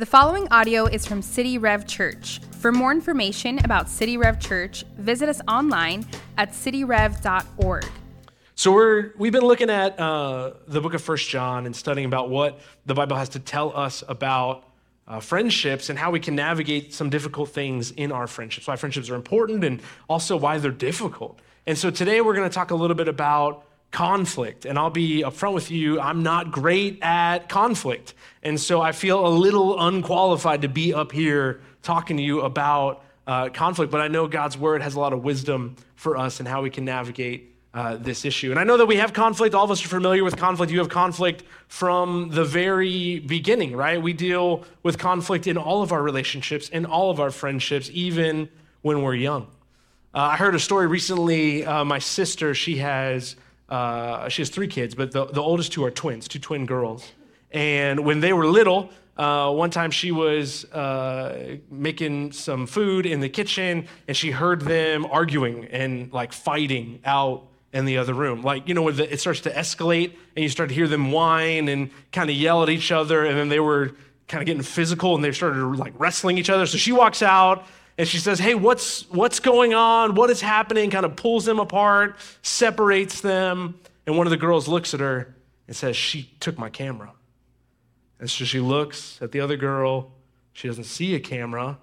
The following audio is from City Rev Church. For more information about City Rev Church, visit us online at cityrev.org. So we're we've been looking at uh, the book of First John and studying about what the Bible has to tell us about uh, friendships and how we can navigate some difficult things in our friendships. Why friendships are important and also why they're difficult. And so today we're going to talk a little bit about conflict. And I'll be upfront with you, I'm not great at conflict. And so I feel a little unqualified to be up here talking to you about uh, conflict, but I know God's word has a lot of wisdom for us and how we can navigate uh, this issue. And I know that we have conflict. All of us are familiar with conflict. You have conflict from the very beginning, right? We deal with conflict in all of our relationships, in all of our friendships, even when we're young. Uh, I heard a story recently. Uh, my sister, she has uh, she has three kids, but the, the oldest two are twins, two twin girls. And when they were little, uh, one time she was uh, making some food in the kitchen and she heard them arguing and like fighting out in the other room. Like, you know, when the, it starts to escalate and you start to hear them whine and kind of yell at each other, and then they were kind of getting physical and they started like wrestling each other. So she walks out and she says, Hey, what's, what's going on? What is happening? Kind of pulls them apart, separates them. And one of the girls looks at her and says, She took my camera. And so she looks at the other girl. She doesn't see a camera.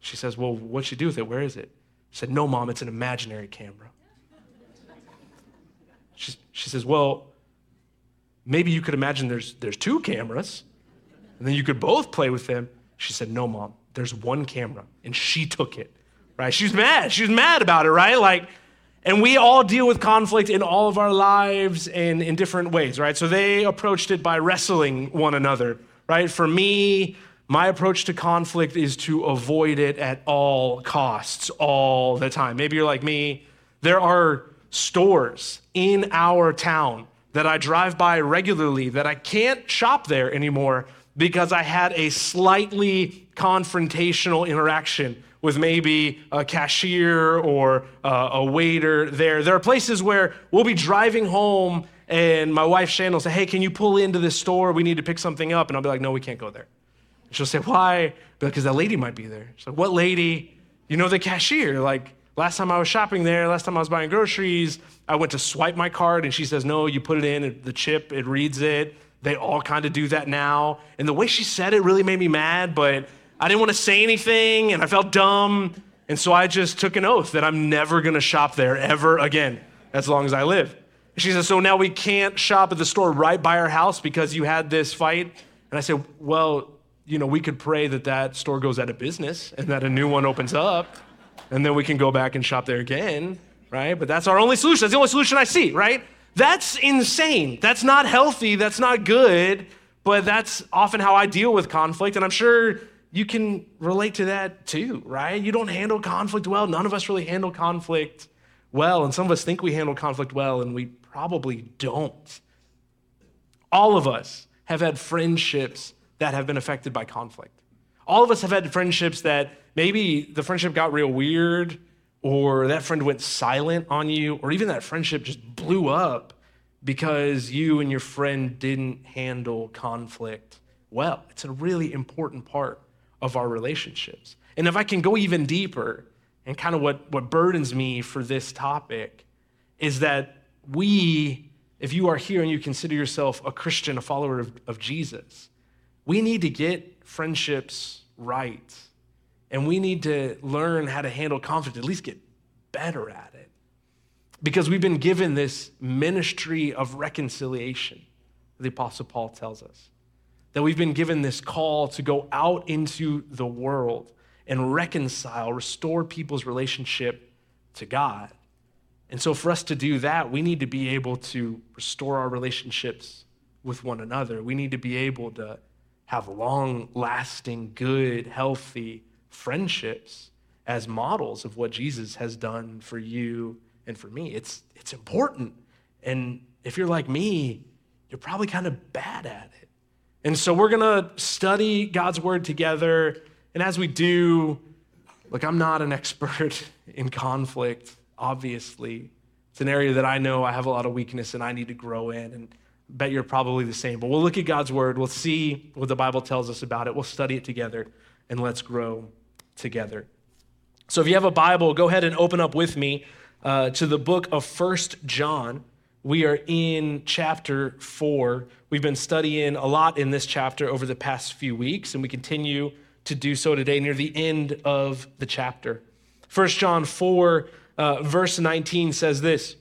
She says, Well, what'd she do with it? Where is it? She said, No, mom, it's an imaginary camera. She, she says, Well, maybe you could imagine there's, there's two cameras, and then you could both play with them. She said, No, mom, there's one camera, and she took it, right? She's mad. She's mad about it, right? Like, and we all deal with conflict in all of our lives and in different ways, right? So they approached it by wrestling one another, right? For me, my approach to conflict is to avoid it at all costs, all the time. Maybe you're like me. There are stores in our town that I drive by regularly that I can't shop there anymore because I had a slightly confrontational interaction with maybe a cashier or uh, a waiter there. There are places where we'll be driving home and my wife Shannon will say, Hey, can you pull into this store? We need to pick something up. And I'll be like, No, we can't go there. And she'll say, Why? Because that lady might be there. She's like, What lady? You know, the cashier. Like, last time I was shopping there, last time I was buying groceries, I went to swipe my card and she says, No, you put it in, the chip, it reads it. They all kind of do that now. And the way she said it really made me mad, but I didn't want to say anything and I felt dumb. And so I just took an oath that I'm never going to shop there ever again as long as I live. She said, So now we can't shop at the store right by our house because you had this fight? And I said, Well, you know, we could pray that that store goes out of business and that a new one opens up. And then we can go back and shop there again, right? But that's our only solution. That's the only solution I see, right? That's insane. That's not healthy. That's not good. But that's often how I deal with conflict. And I'm sure you can relate to that too, right? You don't handle conflict well. None of us really handle conflict well. And some of us think we handle conflict well, and we probably don't. All of us have had friendships that have been affected by conflict. All of us have had friendships that maybe the friendship got real weird or that friend went silent on you, or even that friendship just blew up because you and your friend didn't handle conflict well. It's a really important part of our relationships. And if I can go even deeper, and kind of what, what burdens me for this topic is that we, if you are here and you consider yourself a Christian, a follower of, of Jesus, we need to get friendships right and we need to learn how to handle conflict, at least get better at it. Because we've been given this ministry of reconciliation, the Apostle Paul tells us. That we've been given this call to go out into the world and reconcile, restore people's relationship to God. And so, for us to do that, we need to be able to restore our relationships with one another. We need to be able to have long lasting, good, healthy friendships as models of what Jesus has done for you and for me. It's, it's important. And if you're like me, you're probably kind of bad at it. And so we're going to study God's word together. And as we do, look, I'm not an expert in conflict, obviously. It's an area that I know I have a lot of weakness and I need to grow in. And Bet you're probably the same. But we'll look at God's word. We'll see what the Bible tells us about it. We'll study it together and let's grow together. So if you have a Bible, go ahead and open up with me uh, to the book of First John. We are in chapter 4. We've been studying a lot in this chapter over the past few weeks, and we continue to do so today near the end of the chapter. First John 4, uh, verse 19 says this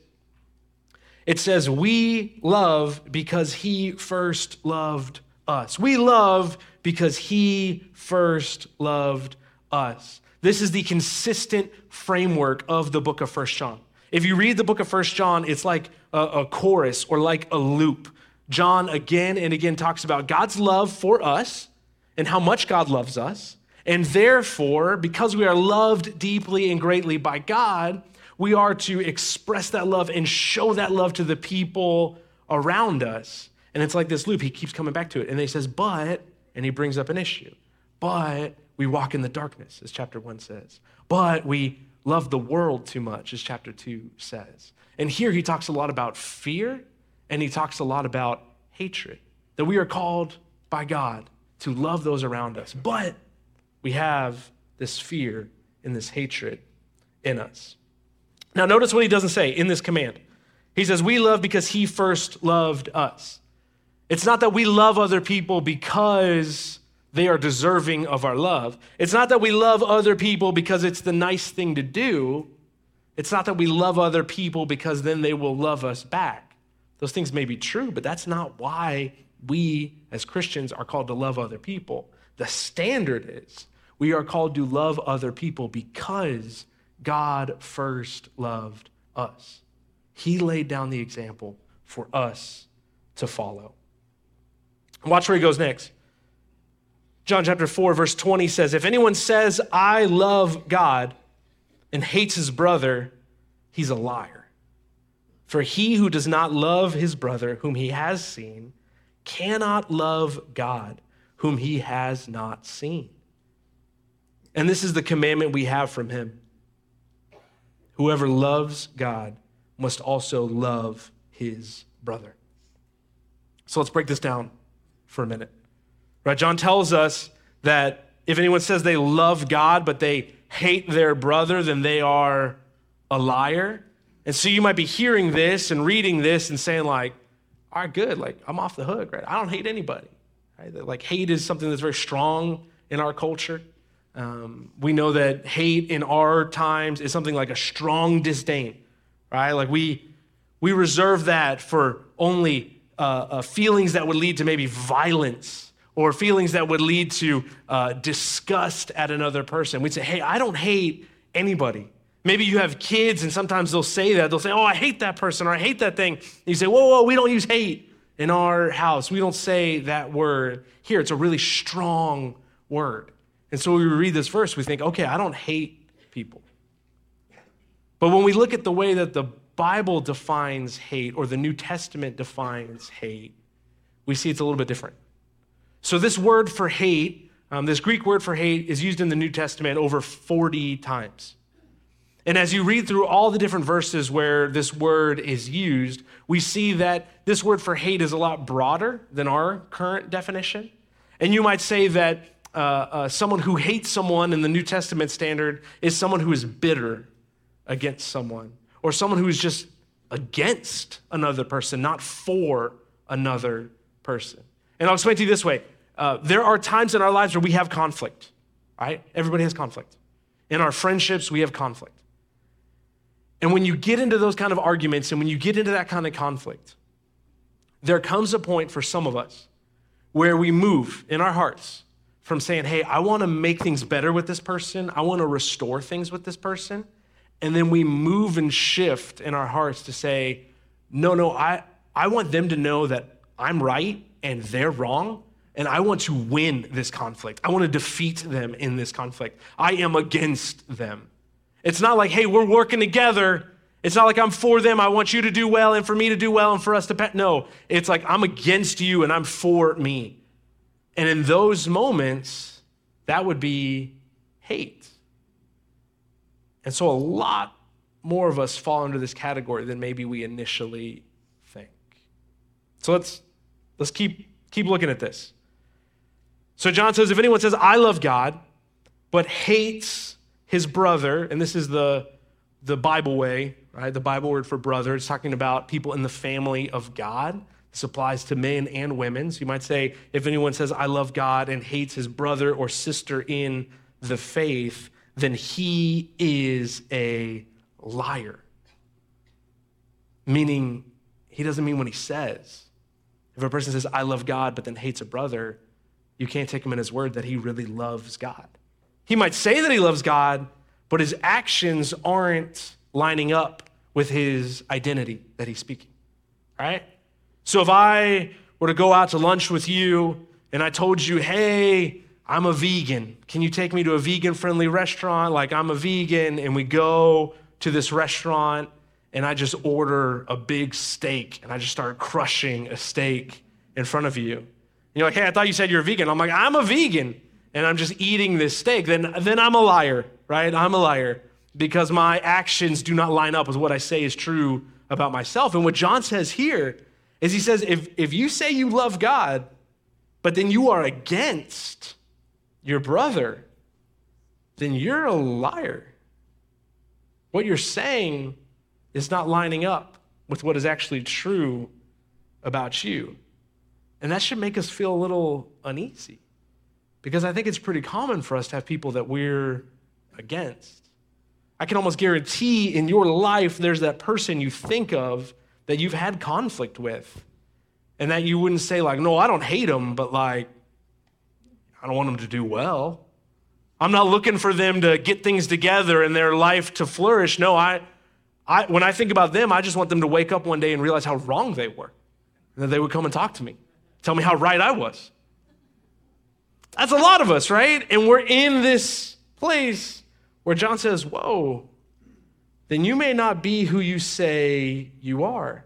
It says, We love because he first loved us. We love because he first loved us. This is the consistent framework of the book of First John. If you read the book of First John, it's like a, a chorus or like a loop. John again and again talks about God's love for us and how much God loves us. And therefore, because we are loved deeply and greatly by God, we are to express that love and show that love to the people around us. And it's like this loop. He keeps coming back to it. And he says, but, and he brings up an issue. But we walk in the darkness, as chapter one says. But we love the world too much, as chapter two says. And here he talks a lot about fear and he talks a lot about hatred, that we are called by God to love those around us. But we have this fear and this hatred in us. Now, notice what he doesn't say in this command. He says, We love because he first loved us. It's not that we love other people because they are deserving of our love. It's not that we love other people because it's the nice thing to do. It's not that we love other people because then they will love us back. Those things may be true, but that's not why we as Christians are called to love other people. The standard is we are called to love other people because God first loved us. He laid down the example for us to follow. Watch where he goes next. John chapter 4, verse 20 says, If anyone says, I love God and hates his brother, he's a liar. For he who does not love his brother, whom he has seen, cannot love God, whom he has not seen. And this is the commandment we have from him Whoever loves God must also love his brother. So let's break this down for a minute. Right? John tells us that if anyone says they love God but they hate their brother, then they are a liar. And so you might be hearing this and reading this and saying, like, all right, good, like I'm off the hook, right? I don't hate anybody. Right? Like hate is something that's very strong in our culture. Um, we know that hate in our times is something like a strong disdain, right? Like we we reserve that for only uh, uh, feelings that would lead to maybe violence or feelings that would lead to uh, disgust at another person. We'd say, "Hey, I don't hate anybody." Maybe you have kids, and sometimes they'll say that. They'll say, "Oh, I hate that person," or "I hate that thing." And you say, "Whoa, whoa, we don't use hate in our house. We don't say that word here. It's a really strong word." And so we read this verse, we think, okay, I don't hate people. But when we look at the way that the Bible defines hate or the New Testament defines hate, we see it's a little bit different. So, this word for hate, um, this Greek word for hate, is used in the New Testament over 40 times. And as you read through all the different verses where this word is used, we see that this word for hate is a lot broader than our current definition. And you might say that uh, uh, someone who hates someone in the New Testament standard is someone who is bitter against someone, or someone who is just against another person, not for another person. And I'll explain to you this way uh, there are times in our lives where we have conflict, right? Everybody has conflict. In our friendships, we have conflict. And when you get into those kind of arguments and when you get into that kind of conflict, there comes a point for some of us where we move in our hearts from saying, hey, I want to make things better with this person, I want to restore things with this person. And then we move and shift in our hearts to say, no, no, I, I want them to know that I'm right and they're wrong. And I want to win this conflict. I want to defeat them in this conflict. I am against them. It's not like, hey, we're working together. It's not like I'm for them. I want you to do well and for me to do well and for us to pet. No, it's like I'm against you and I'm for me. And in those moments, that would be hate. And so a lot more of us fall under this category than maybe we initially think. So let's Let's keep, keep looking at this. So John says, if anyone says, I love God, but hates his brother, and this is the, the Bible way, right? The Bible word for brother. It's talking about people in the family of God. This applies to men and women. So you might say, if anyone says, I love God and hates his brother or sister in the faith, then he is a liar. Meaning, he doesn't mean what he says. If a person says, I love God, but then hates a brother, you can't take him in his word that he really loves God. He might say that he loves God, but his actions aren't lining up with his identity that he's speaking, right? So if I were to go out to lunch with you and I told you, hey, I'm a vegan, can you take me to a vegan friendly restaurant? Like I'm a vegan, and we go to this restaurant and I just order a big steak and I just start crushing a steak in front of you. And you're like, hey, I thought you said you're a vegan. I'm like, I'm a vegan and I'm just eating this steak. Then, then I'm a liar, right? I'm a liar because my actions do not line up with what I say is true about myself. And what John says here is he says, if, if you say you love God, but then you are against your brother, then you're a liar. What you're saying is not lining up with what is actually true about you. And that should make us feel a little uneasy. Because I think it's pretty common for us to have people that we're against. I can almost guarantee in your life there's that person you think of that you've had conflict with. And that you wouldn't say like no i don't hate them but like i don't want them to do well. I'm not looking for them to get things together and their life to flourish. No i I, when I think about them, I just want them to wake up one day and realize how wrong they were. And that they would come and talk to me, tell me how right I was. That's a lot of us, right? And we're in this place where John says, Whoa, then you may not be who you say you are.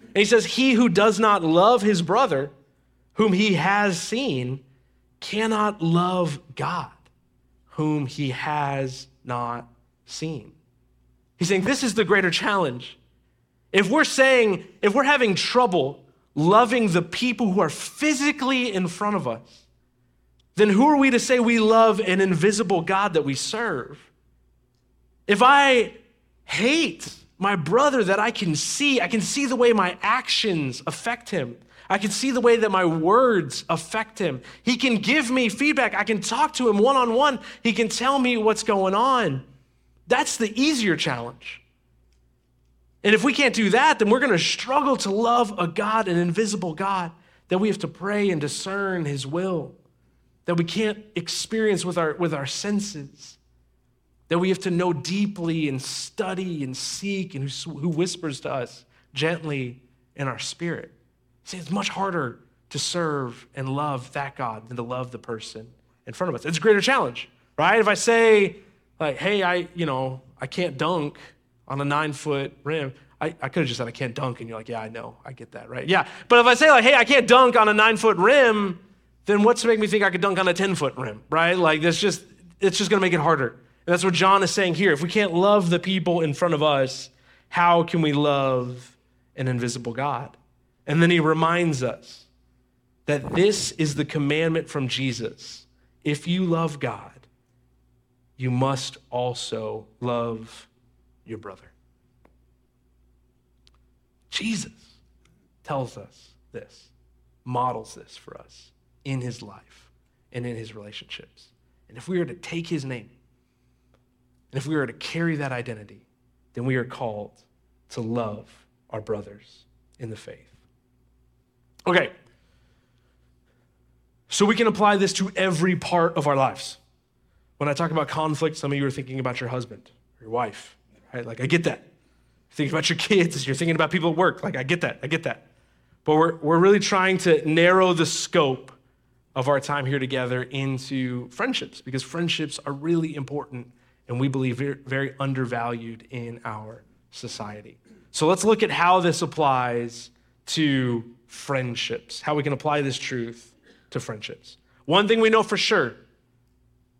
And he says, He who does not love his brother, whom he has seen, cannot love God, whom he has not seen. He's saying this is the greater challenge. If we're saying, if we're having trouble loving the people who are physically in front of us, then who are we to say we love an invisible God that we serve? If I hate my brother that I can see, I can see the way my actions affect him. I can see the way that my words affect him. He can give me feedback. I can talk to him one on one. He can tell me what's going on. That's the easier challenge. And if we can't do that, then we're going to struggle to love a God, an invisible God, that we have to pray and discern his will, that we can't experience with our, with our senses, that we have to know deeply and study and seek, and who, who whispers to us gently in our spirit. See, it's much harder to serve and love that God than to love the person in front of us. It's a greater challenge, right? If I say, like, hey, I, you know, I can't dunk on a nine foot rim. I, I could have just said I can't dunk, and you're like, yeah, I know, I get that, right? Yeah. But if I say like, hey, I can't dunk on a nine foot rim, then what's to make me think I could dunk on a 10 foot rim, right? Like that's just, it's just gonna make it harder. And that's what John is saying here. If we can't love the people in front of us, how can we love an invisible God? And then he reminds us that this is the commandment from Jesus. If you love God, you must also love your brother. Jesus tells us this, models this for us in his life and in his relationships. And if we are to take his name, and if we are to carry that identity, then we are called to love our brothers in the faith. Okay, so we can apply this to every part of our lives. When I talk about conflict, some of you are thinking about your husband, your wife, right? Like, I get that. Thinking about your kids, you're thinking about people at work. Like, I get that, I get that. But we're, we're really trying to narrow the scope of our time here together into friendships because friendships are really important and we believe very undervalued in our society. So let's look at how this applies to friendships, how we can apply this truth to friendships. One thing we know for sure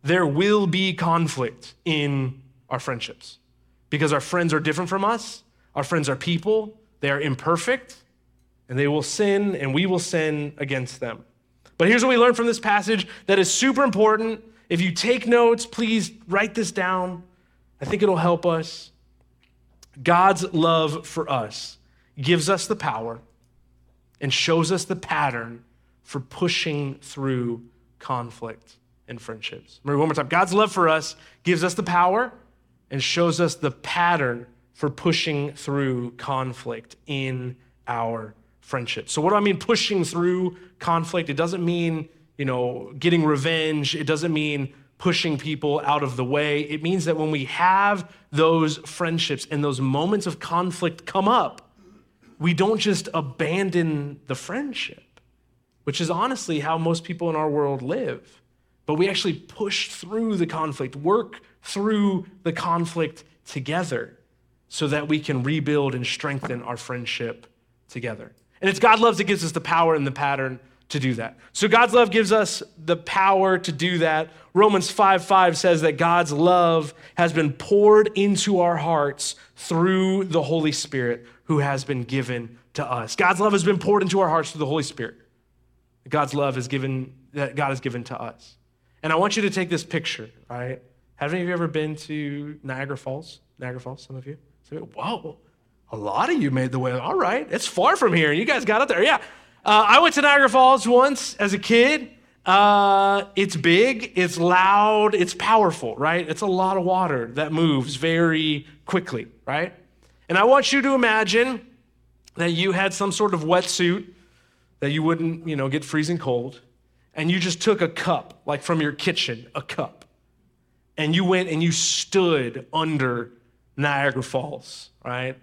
there will be conflict in our friendships because our friends are different from us. Our friends are people, they are imperfect, and they will sin, and we will sin against them. But here's what we learn from this passage that is super important. If you take notes, please write this down. I think it'll help us. God's love for us gives us the power and shows us the pattern for pushing through conflict and friendships. Remember one more time God's love for us gives us the power and shows us the pattern for pushing through conflict in our friendship. So, what do I mean pushing through conflict? It doesn't mean, you know, getting revenge. It doesn't mean pushing people out of the way. It means that when we have those friendships and those moments of conflict come up, we don't just abandon the friendship, which is honestly how most people in our world live. But we actually push through the conflict, work through the conflict together so that we can rebuild and strengthen our friendship together. And it's God loves that gives us the power and the pattern to do that. So God's love gives us the power to do that. Romans 5 5 says that God's love has been poured into our hearts through the Holy Spirit who has been given to us. God's love has been poured into our hearts through the Holy Spirit. God's love is given that God has given to us. And I want you to take this picture, right? Have any of you ever been to Niagara Falls? Niagara Falls, some of you? Whoa, a lot of you made the way. All right, it's far from here. and You guys got up there. Yeah. Uh, I went to Niagara Falls once as a kid. Uh, it's big, it's loud, it's powerful, right? It's a lot of water that moves very quickly, right? And I want you to imagine that you had some sort of wetsuit that you wouldn't, you know, get freezing cold, and you just took a cup, like from your kitchen, a cup, and you went and you stood under Niagara Falls, right?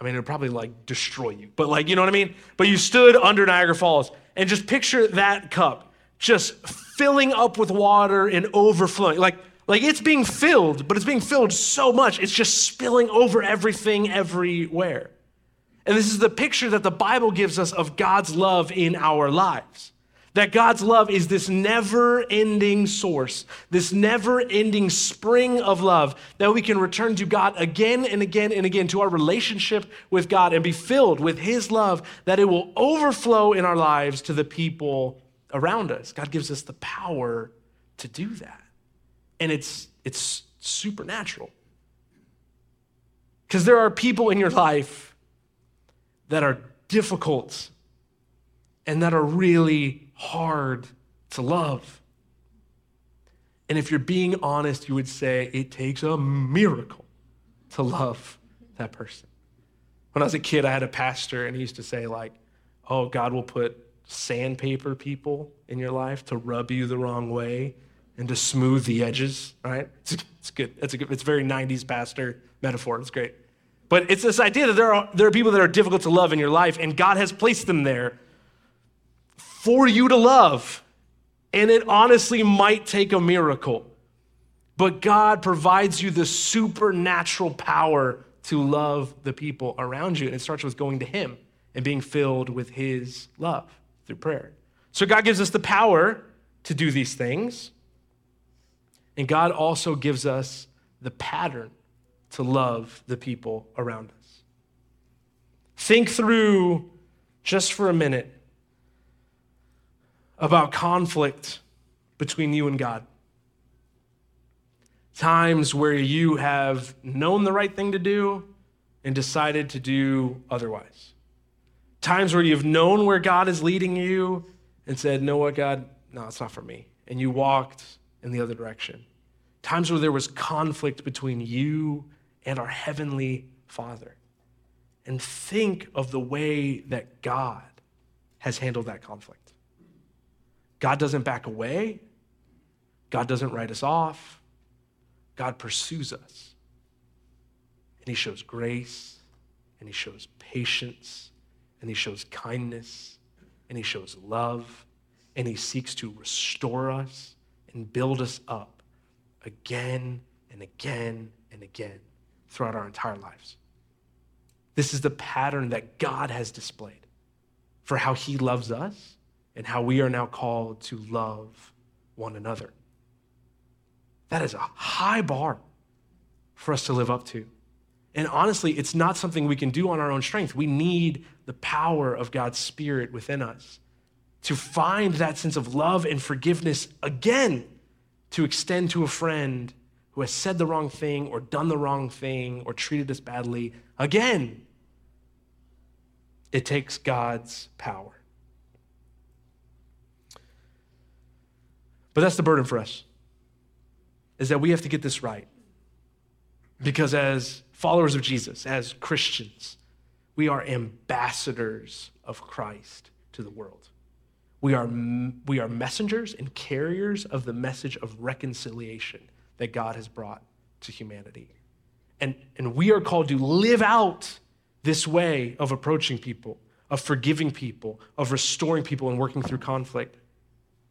I mean, it would probably like destroy you, but like, you know what I mean? But you stood under Niagara Falls and just picture that cup just filling up with water and overflowing. Like, like it's being filled, but it's being filled so much, it's just spilling over everything everywhere. And this is the picture that the Bible gives us of God's love in our lives. That God's love is this never ending source, this never ending spring of love that we can return to God again and again and again, to our relationship with God and be filled with His love, that it will overflow in our lives to the people around us. God gives us the power to do that. And it's, it's supernatural. Because there are people in your life that are difficult and that are really hard to love. And if you're being honest, you would say it takes a miracle to love that person. When I was a kid, I had a pastor, and he used to say, like, oh, God will put sandpaper people in your life to rub you the wrong way and to smooth the edges, right? It's, it's good. It's, a good. it's very 90s pastor metaphor. It's great. But it's this idea that there are, there are people that are difficult to love in your life, and God has placed them there for you to love. And it honestly might take a miracle. But God provides you the supernatural power to love the people around you. And it starts with going to Him and being filled with His love through prayer. So God gives us the power to do these things. And God also gives us the pattern to love the people around us. Think through just for a minute about conflict between you and God. Times where you have known the right thing to do and decided to do otherwise. Times where you've known where God is leading you and said, No, what, God? No, it's not for me. And you walked in the other direction. Times where there was conflict between you and our Heavenly Father. And think of the way that God has handled that conflict. God doesn't back away. God doesn't write us off. God pursues us. And He shows grace, and He shows patience, and He shows kindness, and He shows love, and He seeks to restore us and build us up again and again and again throughout our entire lives. This is the pattern that God has displayed for how He loves us and how we are now called to love one another. That is a high bar for us to live up to. And honestly, it's not something we can do on our own strength. We need the power of God's Spirit within us to find that sense of love and forgiveness again to extend to a friend who has said the wrong thing or done the wrong thing or treated us badly again. It takes God's power. But that's the burden for us, is that we have to get this right. Because as followers of Jesus, as Christians, we are ambassadors of Christ to the world. We are, we are messengers and carriers of the message of reconciliation that God has brought to humanity. And, and we are called to live out this way of approaching people, of forgiving people, of restoring people and working through conflict,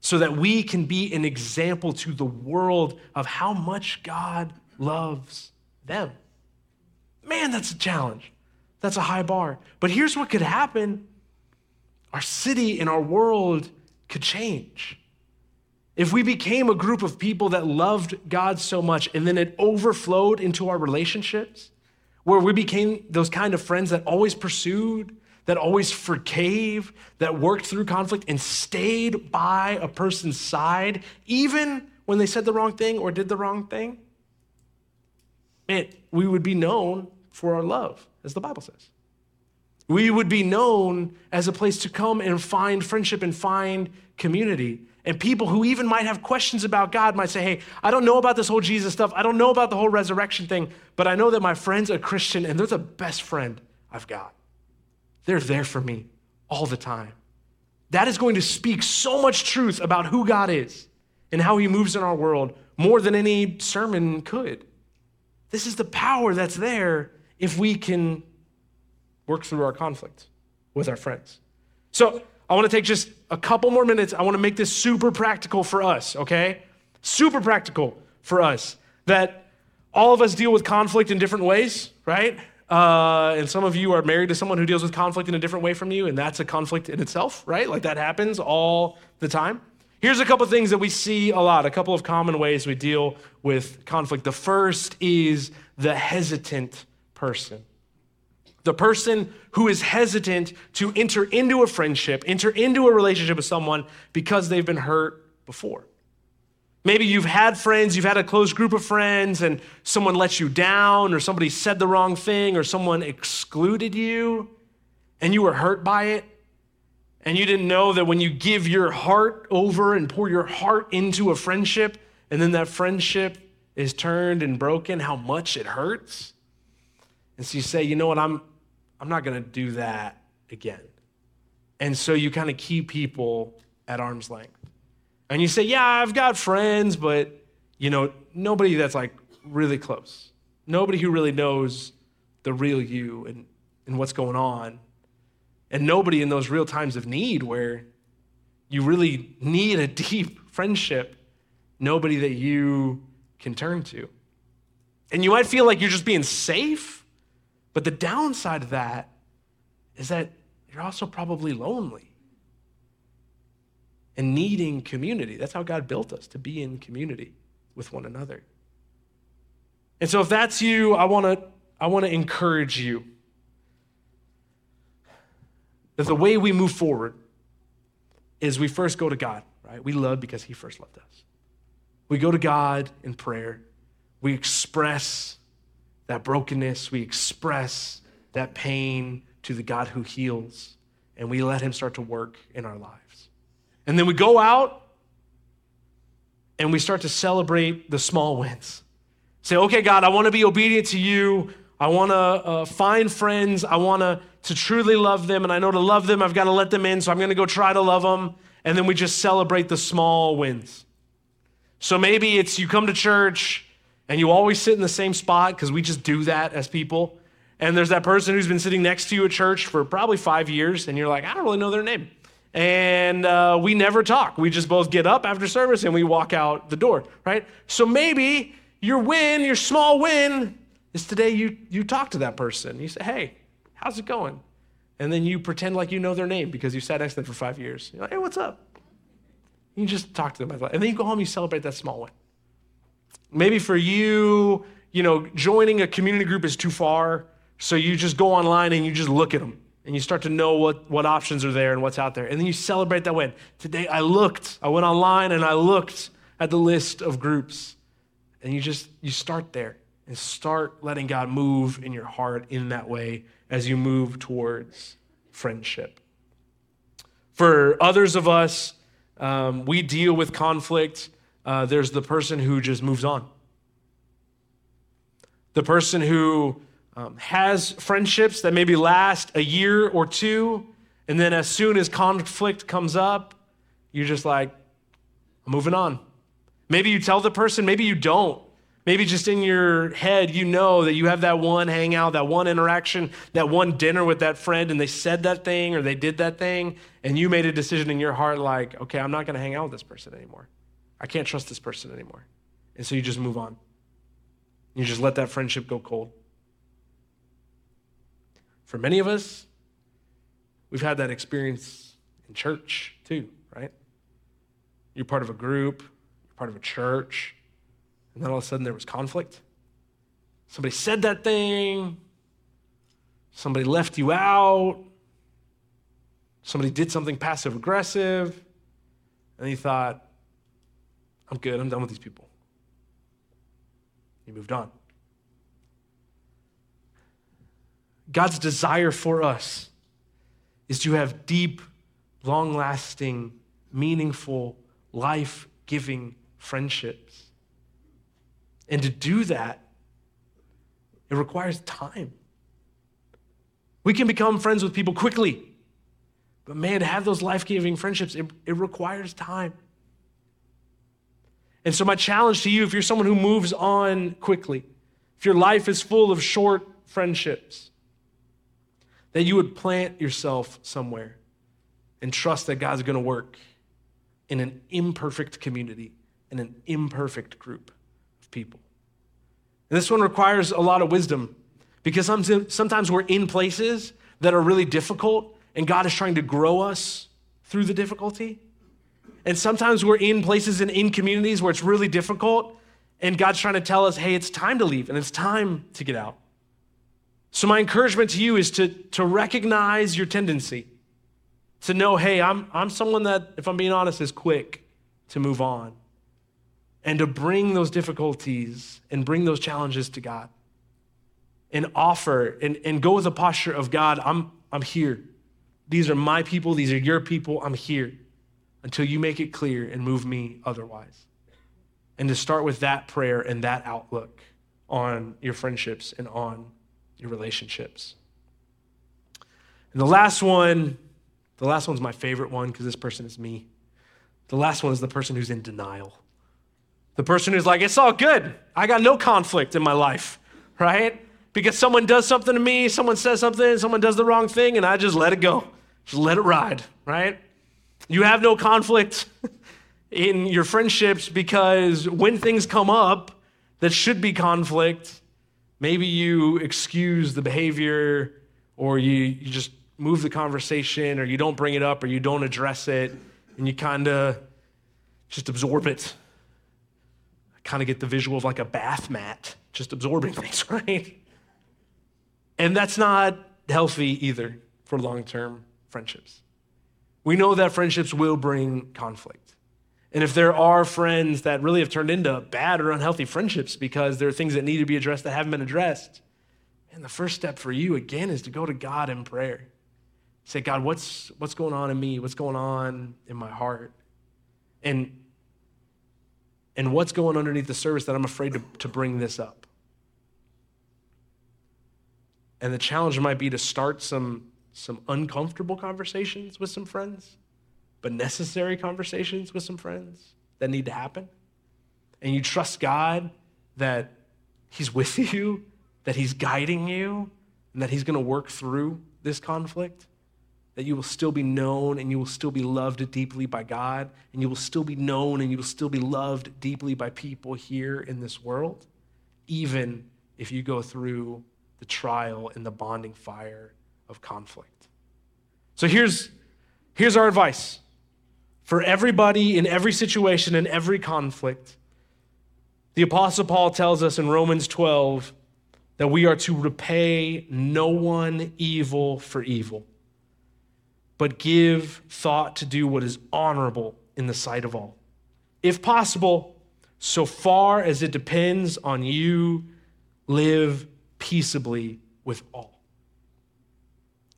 so that we can be an example to the world of how much God loves them. Man, that's a challenge. That's a high bar. But here's what could happen our city and our world could change. If we became a group of people that loved God so much and then it overflowed into our relationships, where we became those kind of friends that always pursued, that always forgave, that worked through conflict and stayed by a person's side, even when they said the wrong thing or did the wrong thing, it, we would be known for our love, as the Bible says. We would be known as a place to come and find friendship and find community. And people who even might have questions about God might say, Hey, I don't know about this whole Jesus stuff. I don't know about the whole resurrection thing, but I know that my friend's a Christian and they're the best friend I've got. They're there for me all the time. That is going to speak so much truth about who God is and how he moves in our world more than any sermon could. This is the power that's there if we can work through our conflict with our friends. So, I want to take just a couple more minutes. I want to make this super practical for us, okay? Super practical for us. That all of us deal with conflict in different ways, right? Uh, and some of you are married to someone who deals with conflict in a different way from you, and that's a conflict in itself, right? Like that happens all the time. Here's a couple things that we see a lot, a couple of common ways we deal with conflict. The first is the hesitant person. The person who is hesitant to enter into a friendship, enter into a relationship with someone because they've been hurt before. Maybe you've had friends, you've had a close group of friends, and someone let you down, or somebody said the wrong thing, or someone excluded you, and you were hurt by it. And you didn't know that when you give your heart over and pour your heart into a friendship, and then that friendship is turned and broken, how much it hurts. And so you say, you know what, I'm, I'm not going to do that again. And so you kind of keep people at arm's length. And you say, yeah, I've got friends, but, you know, nobody that's like really close. Nobody who really knows the real you and, and what's going on. And nobody in those real times of need where you really need a deep friendship, nobody that you can turn to. And you might feel like you're just being safe but the downside of that is that you're also probably lonely and needing community. That's how God built us to be in community with one another. And so if that's you, I want to I want to encourage you that the way we move forward is we first go to God, right? We love because he first loved us. We go to God in prayer. We express that brokenness, we express that pain to the God who heals, and we let Him start to work in our lives. And then we go out and we start to celebrate the small wins. Say, okay, God, I want to be obedient to you. I want to uh, find friends. I want to, to truly love them. And I know to love them, I've got to let them in. So I'm going to go try to love them. And then we just celebrate the small wins. So maybe it's you come to church and you always sit in the same spot because we just do that as people. And there's that person who's been sitting next to you at church for probably five years, and you're like, I don't really know their name. And uh, we never talk. We just both get up after service and we walk out the door, right? So maybe your win, your small win, is today you, you talk to that person. You say, hey, how's it going? And then you pretend like you know their name because you sat next to them for five years. You're like, hey, what's up? You just talk to them. And then you go home, you celebrate that small win. Maybe for you, you know, joining a community group is too far. So you just go online and you just look at them and you start to know what, what options are there and what's out there. And then you celebrate that win. Today I looked, I went online and I looked at the list of groups. And you just, you start there and start letting God move in your heart in that way as you move towards friendship. For others of us, um, we deal with conflict. Uh, there's the person who just moves on. The person who um, has friendships that maybe last a year or two, and then as soon as conflict comes up, you're just like, I'm moving on. Maybe you tell the person, maybe you don't. Maybe just in your head, you know that you have that one hangout, that one interaction, that one dinner with that friend, and they said that thing or they did that thing, and you made a decision in your heart like, okay, I'm not going to hang out with this person anymore. I can't trust this person anymore. And so you just move on. You just let that friendship go cold. For many of us, we've had that experience in church too, right? You're part of a group, you're part of a church, and then all of a sudden there was conflict. Somebody said that thing, somebody left you out, somebody did something passive aggressive, and you thought, I'm good, I'm done with these people. You moved on. God's desire for us is to have deep, long lasting, meaningful, life giving friendships. And to do that, it requires time. We can become friends with people quickly, but man, to have those life giving friendships, it, it requires time. And so, my challenge to you if you're someone who moves on quickly, if your life is full of short friendships, that you would plant yourself somewhere and trust that God's going to work in an imperfect community, in an imperfect group of people. And this one requires a lot of wisdom because sometimes we're in places that are really difficult and God is trying to grow us through the difficulty. And sometimes we're in places and in communities where it's really difficult and God's trying to tell us, hey, it's time to leave and it's time to get out. So, my encouragement to you is to, to recognize your tendency, to know, hey, I'm, I'm someone that, if I'm being honest, is quick to move on, and to bring those difficulties and bring those challenges to God and offer and, and go with a posture of God, I'm, I'm here. These are my people, these are your people, I'm here until you make it clear and move me otherwise. And to start with that prayer and that outlook on your friendships and on your relationships. And the last one, the last one's my favorite one because this person is me. The last one is the person who's in denial. The person who's like, it's all good. I got no conflict in my life, right? Because someone does something to me, someone says something, someone does the wrong thing, and I just let it go. Just let it ride, right? You have no conflict in your friendships because when things come up that should be conflict, Maybe you excuse the behavior or you, you just move the conversation or you don't bring it up or you don't address it and you kind of just absorb it. I kind of get the visual of like a bath mat, just absorbing things, right? And that's not healthy either for long term friendships. We know that friendships will bring conflict. And if there are friends that really have turned into bad or unhealthy friendships because there are things that need to be addressed that haven't been addressed, and the first step for you, again, is to go to God in prayer. Say, God, what's, what's going on in me? What's going on in my heart? And, and what's going underneath the surface that I'm afraid to, to bring this up? And the challenge might be to start some, some uncomfortable conversations with some friends but necessary conversations with some friends that need to happen. And you trust God that He's with you, that He's guiding you, and that He's going to work through this conflict. That you will still be known and you will still be loved deeply by God, and you will still be known and you will still be loved deeply by people here in this world, even if you go through the trial and the bonding fire of conflict. So here's, here's our advice for everybody in every situation in every conflict The Apostle Paul tells us in Romans 12 that we are to repay no one evil for evil, but give thought to do what is honorable in the sight of all. If possible, so far as it depends on you, live peaceably with all.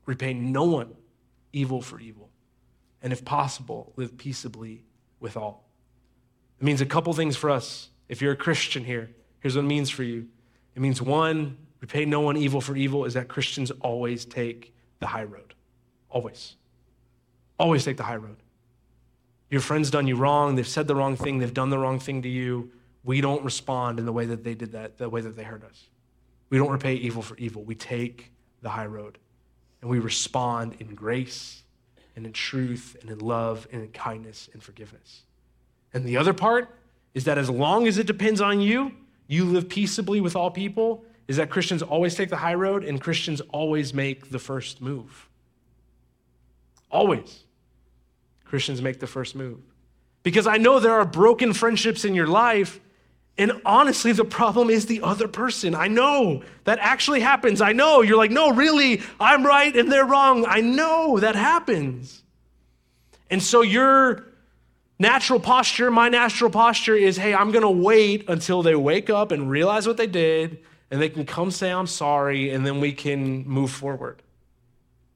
Repay no one evil for evil. And if possible, live peaceably with all. It means a couple things for us. If you're a Christian here, here's what it means for you. It means one, repay no one evil for evil, is that Christians always take the high road. Always. Always take the high road. Your friend's done you wrong, they've said the wrong thing, they've done the wrong thing to you. We don't respond in the way that they did that, the way that they hurt us. We don't repay evil for evil. We take the high road and we respond in grace and in truth and in love and in kindness and forgiveness. And the other part is that as long as it depends on you, you live peaceably with all people, is that Christians always take the high road and Christians always make the first move. Always. Christians make the first move. Because I know there are broken friendships in your life and honestly, the problem is the other person. I know that actually happens. I know you're like, no, really, I'm right and they're wrong. I know that happens. And so your natural posture, my natural posture is hey, I'm going to wait until they wake up and realize what they did and they can come say, I'm sorry, and then we can move forward.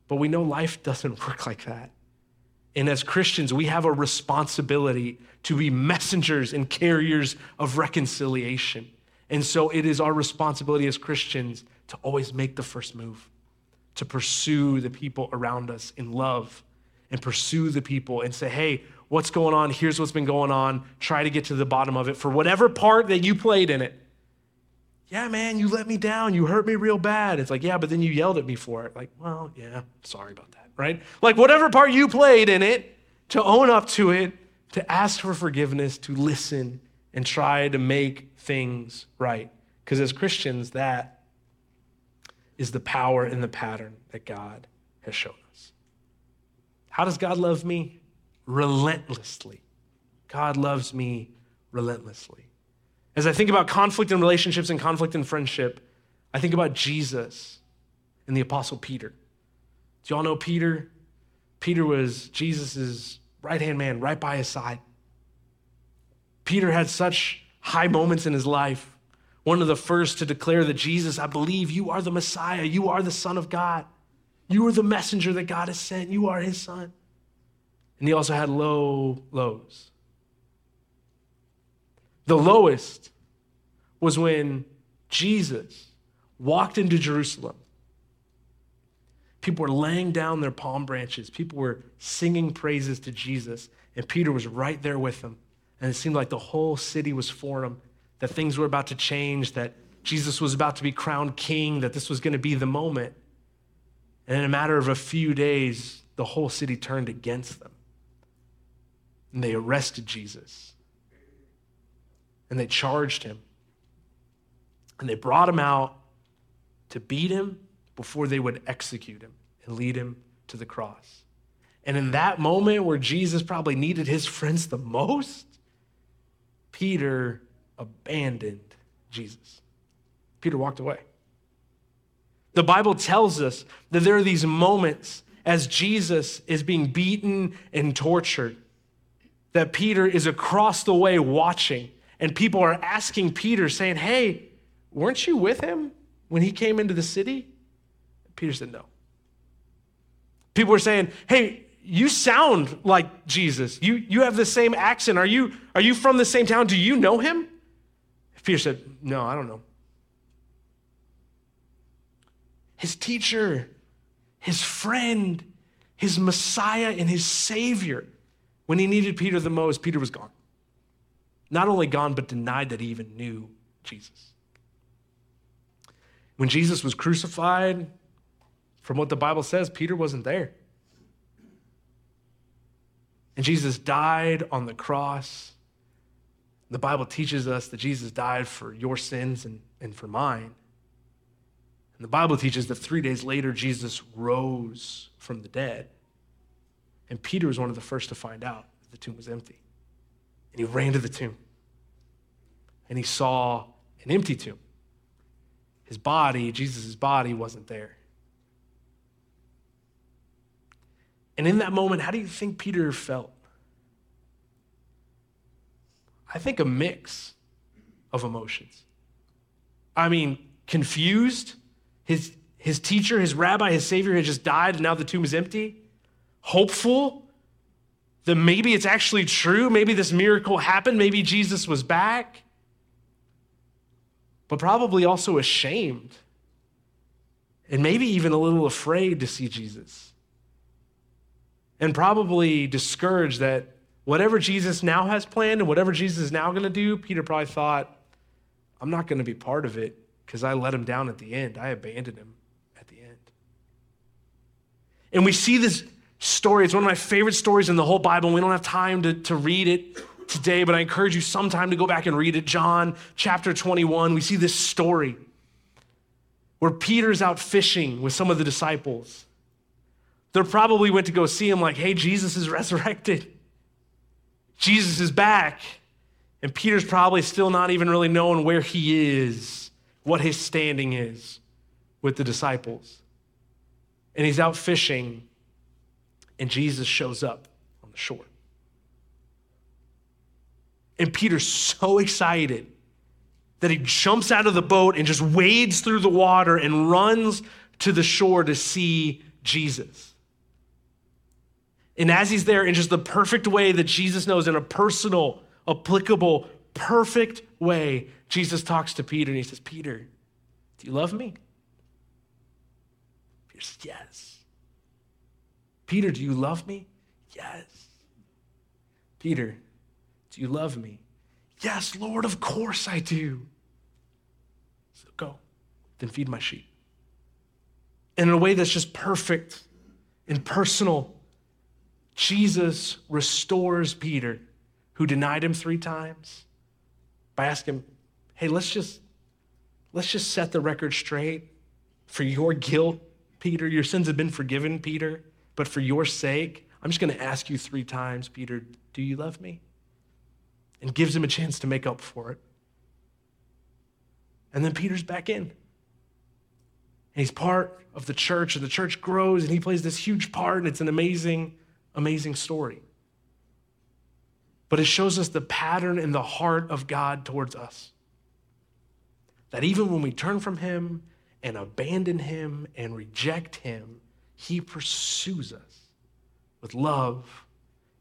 But we know life doesn't work like that. And as Christians, we have a responsibility to be messengers and carriers of reconciliation. And so it is our responsibility as Christians to always make the first move, to pursue the people around us in love and pursue the people and say, hey, what's going on? Here's what's been going on. Try to get to the bottom of it for whatever part that you played in it. Yeah, man, you let me down. You hurt me real bad. It's like, yeah, but then you yelled at me for it. Like, well, yeah, sorry about that, right? Like, whatever part you played in it, to own up to it to ask for forgiveness, to listen, and try to make things right. Because as Christians, that is the power and the pattern that God has shown us. How does God love me? Relentlessly. God loves me relentlessly. As I think about conflict in relationships and conflict in friendship, I think about Jesus and the Apostle Peter. Do y'all know Peter? Peter was Jesus' right hand man right by his side. Peter had such high moments in his life. One of the first to declare that Jesus, I believe you are the Messiah, you are the Son of God, you are the messenger that God has sent, you are his son. And he also had low lows. The lowest was when Jesus walked into Jerusalem People were laying down their palm branches. People were singing praises to Jesus. And Peter was right there with them. And it seemed like the whole city was for him, that things were about to change, that Jesus was about to be crowned king, that this was going to be the moment. And in a matter of a few days, the whole city turned against them. And they arrested Jesus. And they charged him. And they brought him out to beat him before they would execute him and lead him to the cross. And in hmm. that moment where Jesus probably needed his friends the most, Peter abandoned Jesus. Peter walked away. The Bible tells us that there are these moments as Jesus is being beaten and tortured that Peter is across the way watching, and people are asking Peter, saying, Hey, weren't you with him when he came into the city? Peter said, No. People were saying, Hey, you sound like Jesus. You, you have the same accent. Are you, are you from the same town? Do you know him? Peter said, No, I don't know. His teacher, his friend, his Messiah, and his Savior. When he needed Peter the most, Peter was gone. Not only gone, but denied that he even knew Jesus. When Jesus was crucified, from what the Bible says, Peter wasn't there. And Jesus died on the cross. The Bible teaches us that Jesus died for your sins and, and for mine. And the Bible teaches that three days later, Jesus rose from the dead. And Peter was one of the first to find out that the tomb was empty. And he ran to the tomb. and he saw an empty tomb. His body, Jesus' body, wasn't there. And in that moment, how do you think Peter felt? I think a mix of emotions. I mean, confused. His, his teacher, his rabbi, his savior had just died, and now the tomb is empty. Hopeful that maybe it's actually true. Maybe this miracle happened. Maybe Jesus was back. But probably also ashamed. And maybe even a little afraid to see Jesus. And probably discouraged that whatever Jesus now has planned and whatever Jesus is now going to do, Peter probably thought, I'm not going to be part of it because I let him down at the end. I abandoned him at the end. And we see this story. It's one of my favorite stories in the whole Bible. We don't have time to, to read it today, but I encourage you sometime to go back and read it. John chapter 21, we see this story where Peter's out fishing with some of the disciples. They probably went to go see him, like, hey, Jesus is resurrected. Jesus is back. And Peter's probably still not even really knowing where he is, what his standing is with the disciples. And he's out fishing, and Jesus shows up on the shore. And Peter's so excited that he jumps out of the boat and just wades through the water and runs to the shore to see Jesus. And as he's there in just the perfect way that Jesus knows, in a personal, applicable, perfect way, Jesus talks to Peter and he says, Peter, do you love me? Peter says, Yes. Peter, do you love me? Yes. Peter, do you love me? Yes, Lord, of course I do. So go, then feed my sheep. And in a way that's just perfect and personal, Jesus restores Peter, who denied him three times, by asking hey, let's just let's just set the record straight for your guilt, Peter. Your sins have been forgiven, Peter, but for your sake, I'm just going to ask you three times, Peter, do you love me? and gives him a chance to make up for it. And then Peter's back in. And he's part of the church, and the church grows, and he plays this huge part, and it's an amazing, amazing story. But it shows us the pattern in the heart of God towards us. That even when we turn from him and abandon him and reject him, he pursues us with love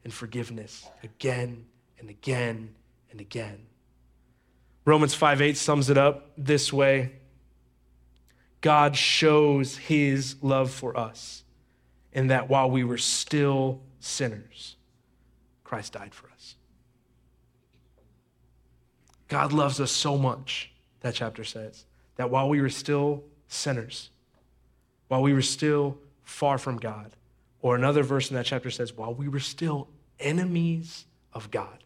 and forgiveness again and again and again. Romans 5 8 sums it up this way God shows his love for us in that while we were still sinners, Christ died for us. God loves us so much, that chapter says, that while we were still sinners, while we were still far from God, or another verse in that chapter says, while we were still enemies of God,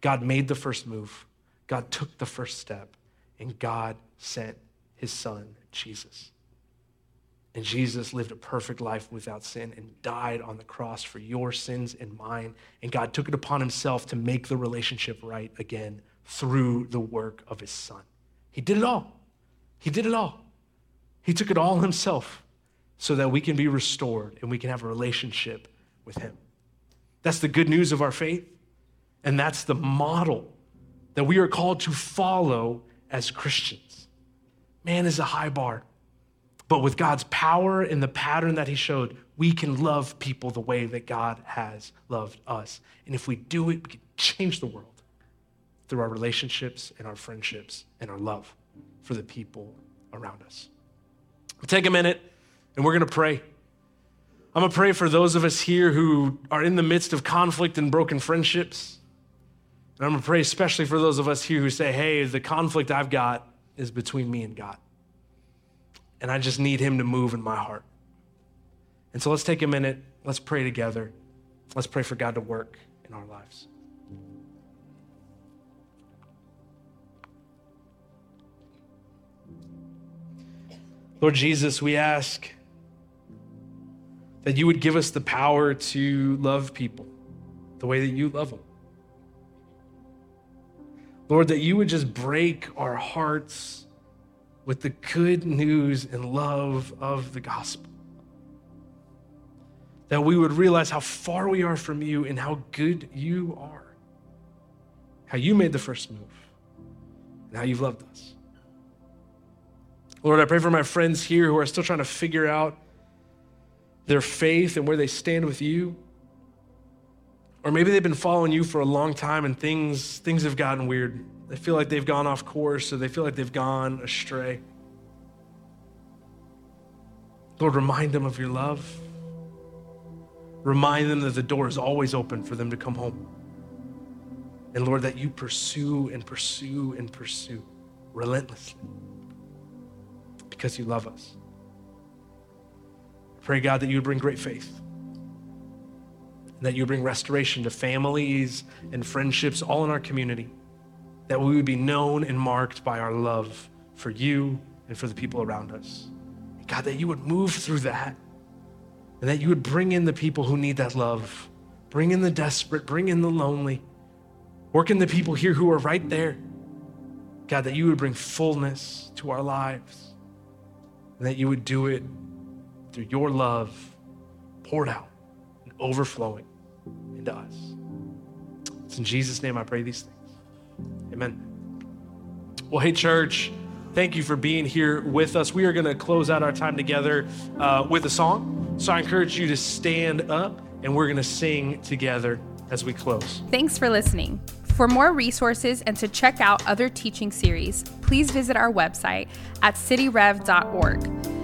God made the first move, God took the first step, and God sent his son, Jesus. And Jesus lived a perfect life without sin and died on the cross for your sins and mine. And God took it upon himself to make the relationship right again through the work of his son. He did it all. He did it all. He took it all himself so that we can be restored and we can have a relationship with him. That's the good news of our faith. And that's the model that we are called to follow as Christians. Man is a high bar. But with God's power and the pattern that He showed, we can love people the way that God has loved us. And if we do it, we can change the world through our relationships and our friendships and our love for the people around us. We'll take a minute and we're going to pray. I'm going to pray for those of us here who are in the midst of conflict and broken friendships. And I'm going to pray especially for those of us here who say, hey, the conflict I've got is between me and God. And I just need Him to move in my heart. And so let's take a minute. Let's pray together. Let's pray for God to work in our lives. Lord Jesus, we ask that you would give us the power to love people the way that you love them. Lord, that you would just break our hearts with the good news and love of the gospel. That we would realize how far we are from you and how good you are. How you made the first move and how you've loved us. Lord, I pray for my friends here who are still trying to figure out their faith and where they stand with you. Or maybe they've been following you for a long time and things, things have gotten weird. They feel like they've gone off course or they feel like they've gone astray. Lord, remind them of your love. Remind them that the door is always open for them to come home. And Lord, that you pursue and pursue and pursue relentlessly because you love us. Pray, God, that you would bring great faith that you bring restoration to families and friendships all in our community, that we would be known and marked by our love for you and for the people around us. God, that you would move through that and that you would bring in the people who need that love, bring in the desperate, bring in the lonely, work in the people here who are right there. God, that you would bring fullness to our lives and that you would do it through your love poured out and overflowing into us. It's in Jesus' name I pray these things. Amen. Well, hey, church, thank you for being here with us. We are going to close out our time together uh, with a song. So I encourage you to stand up and we're going to sing together as we close. Thanks for listening. For more resources and to check out other teaching series, please visit our website at cityrev.org.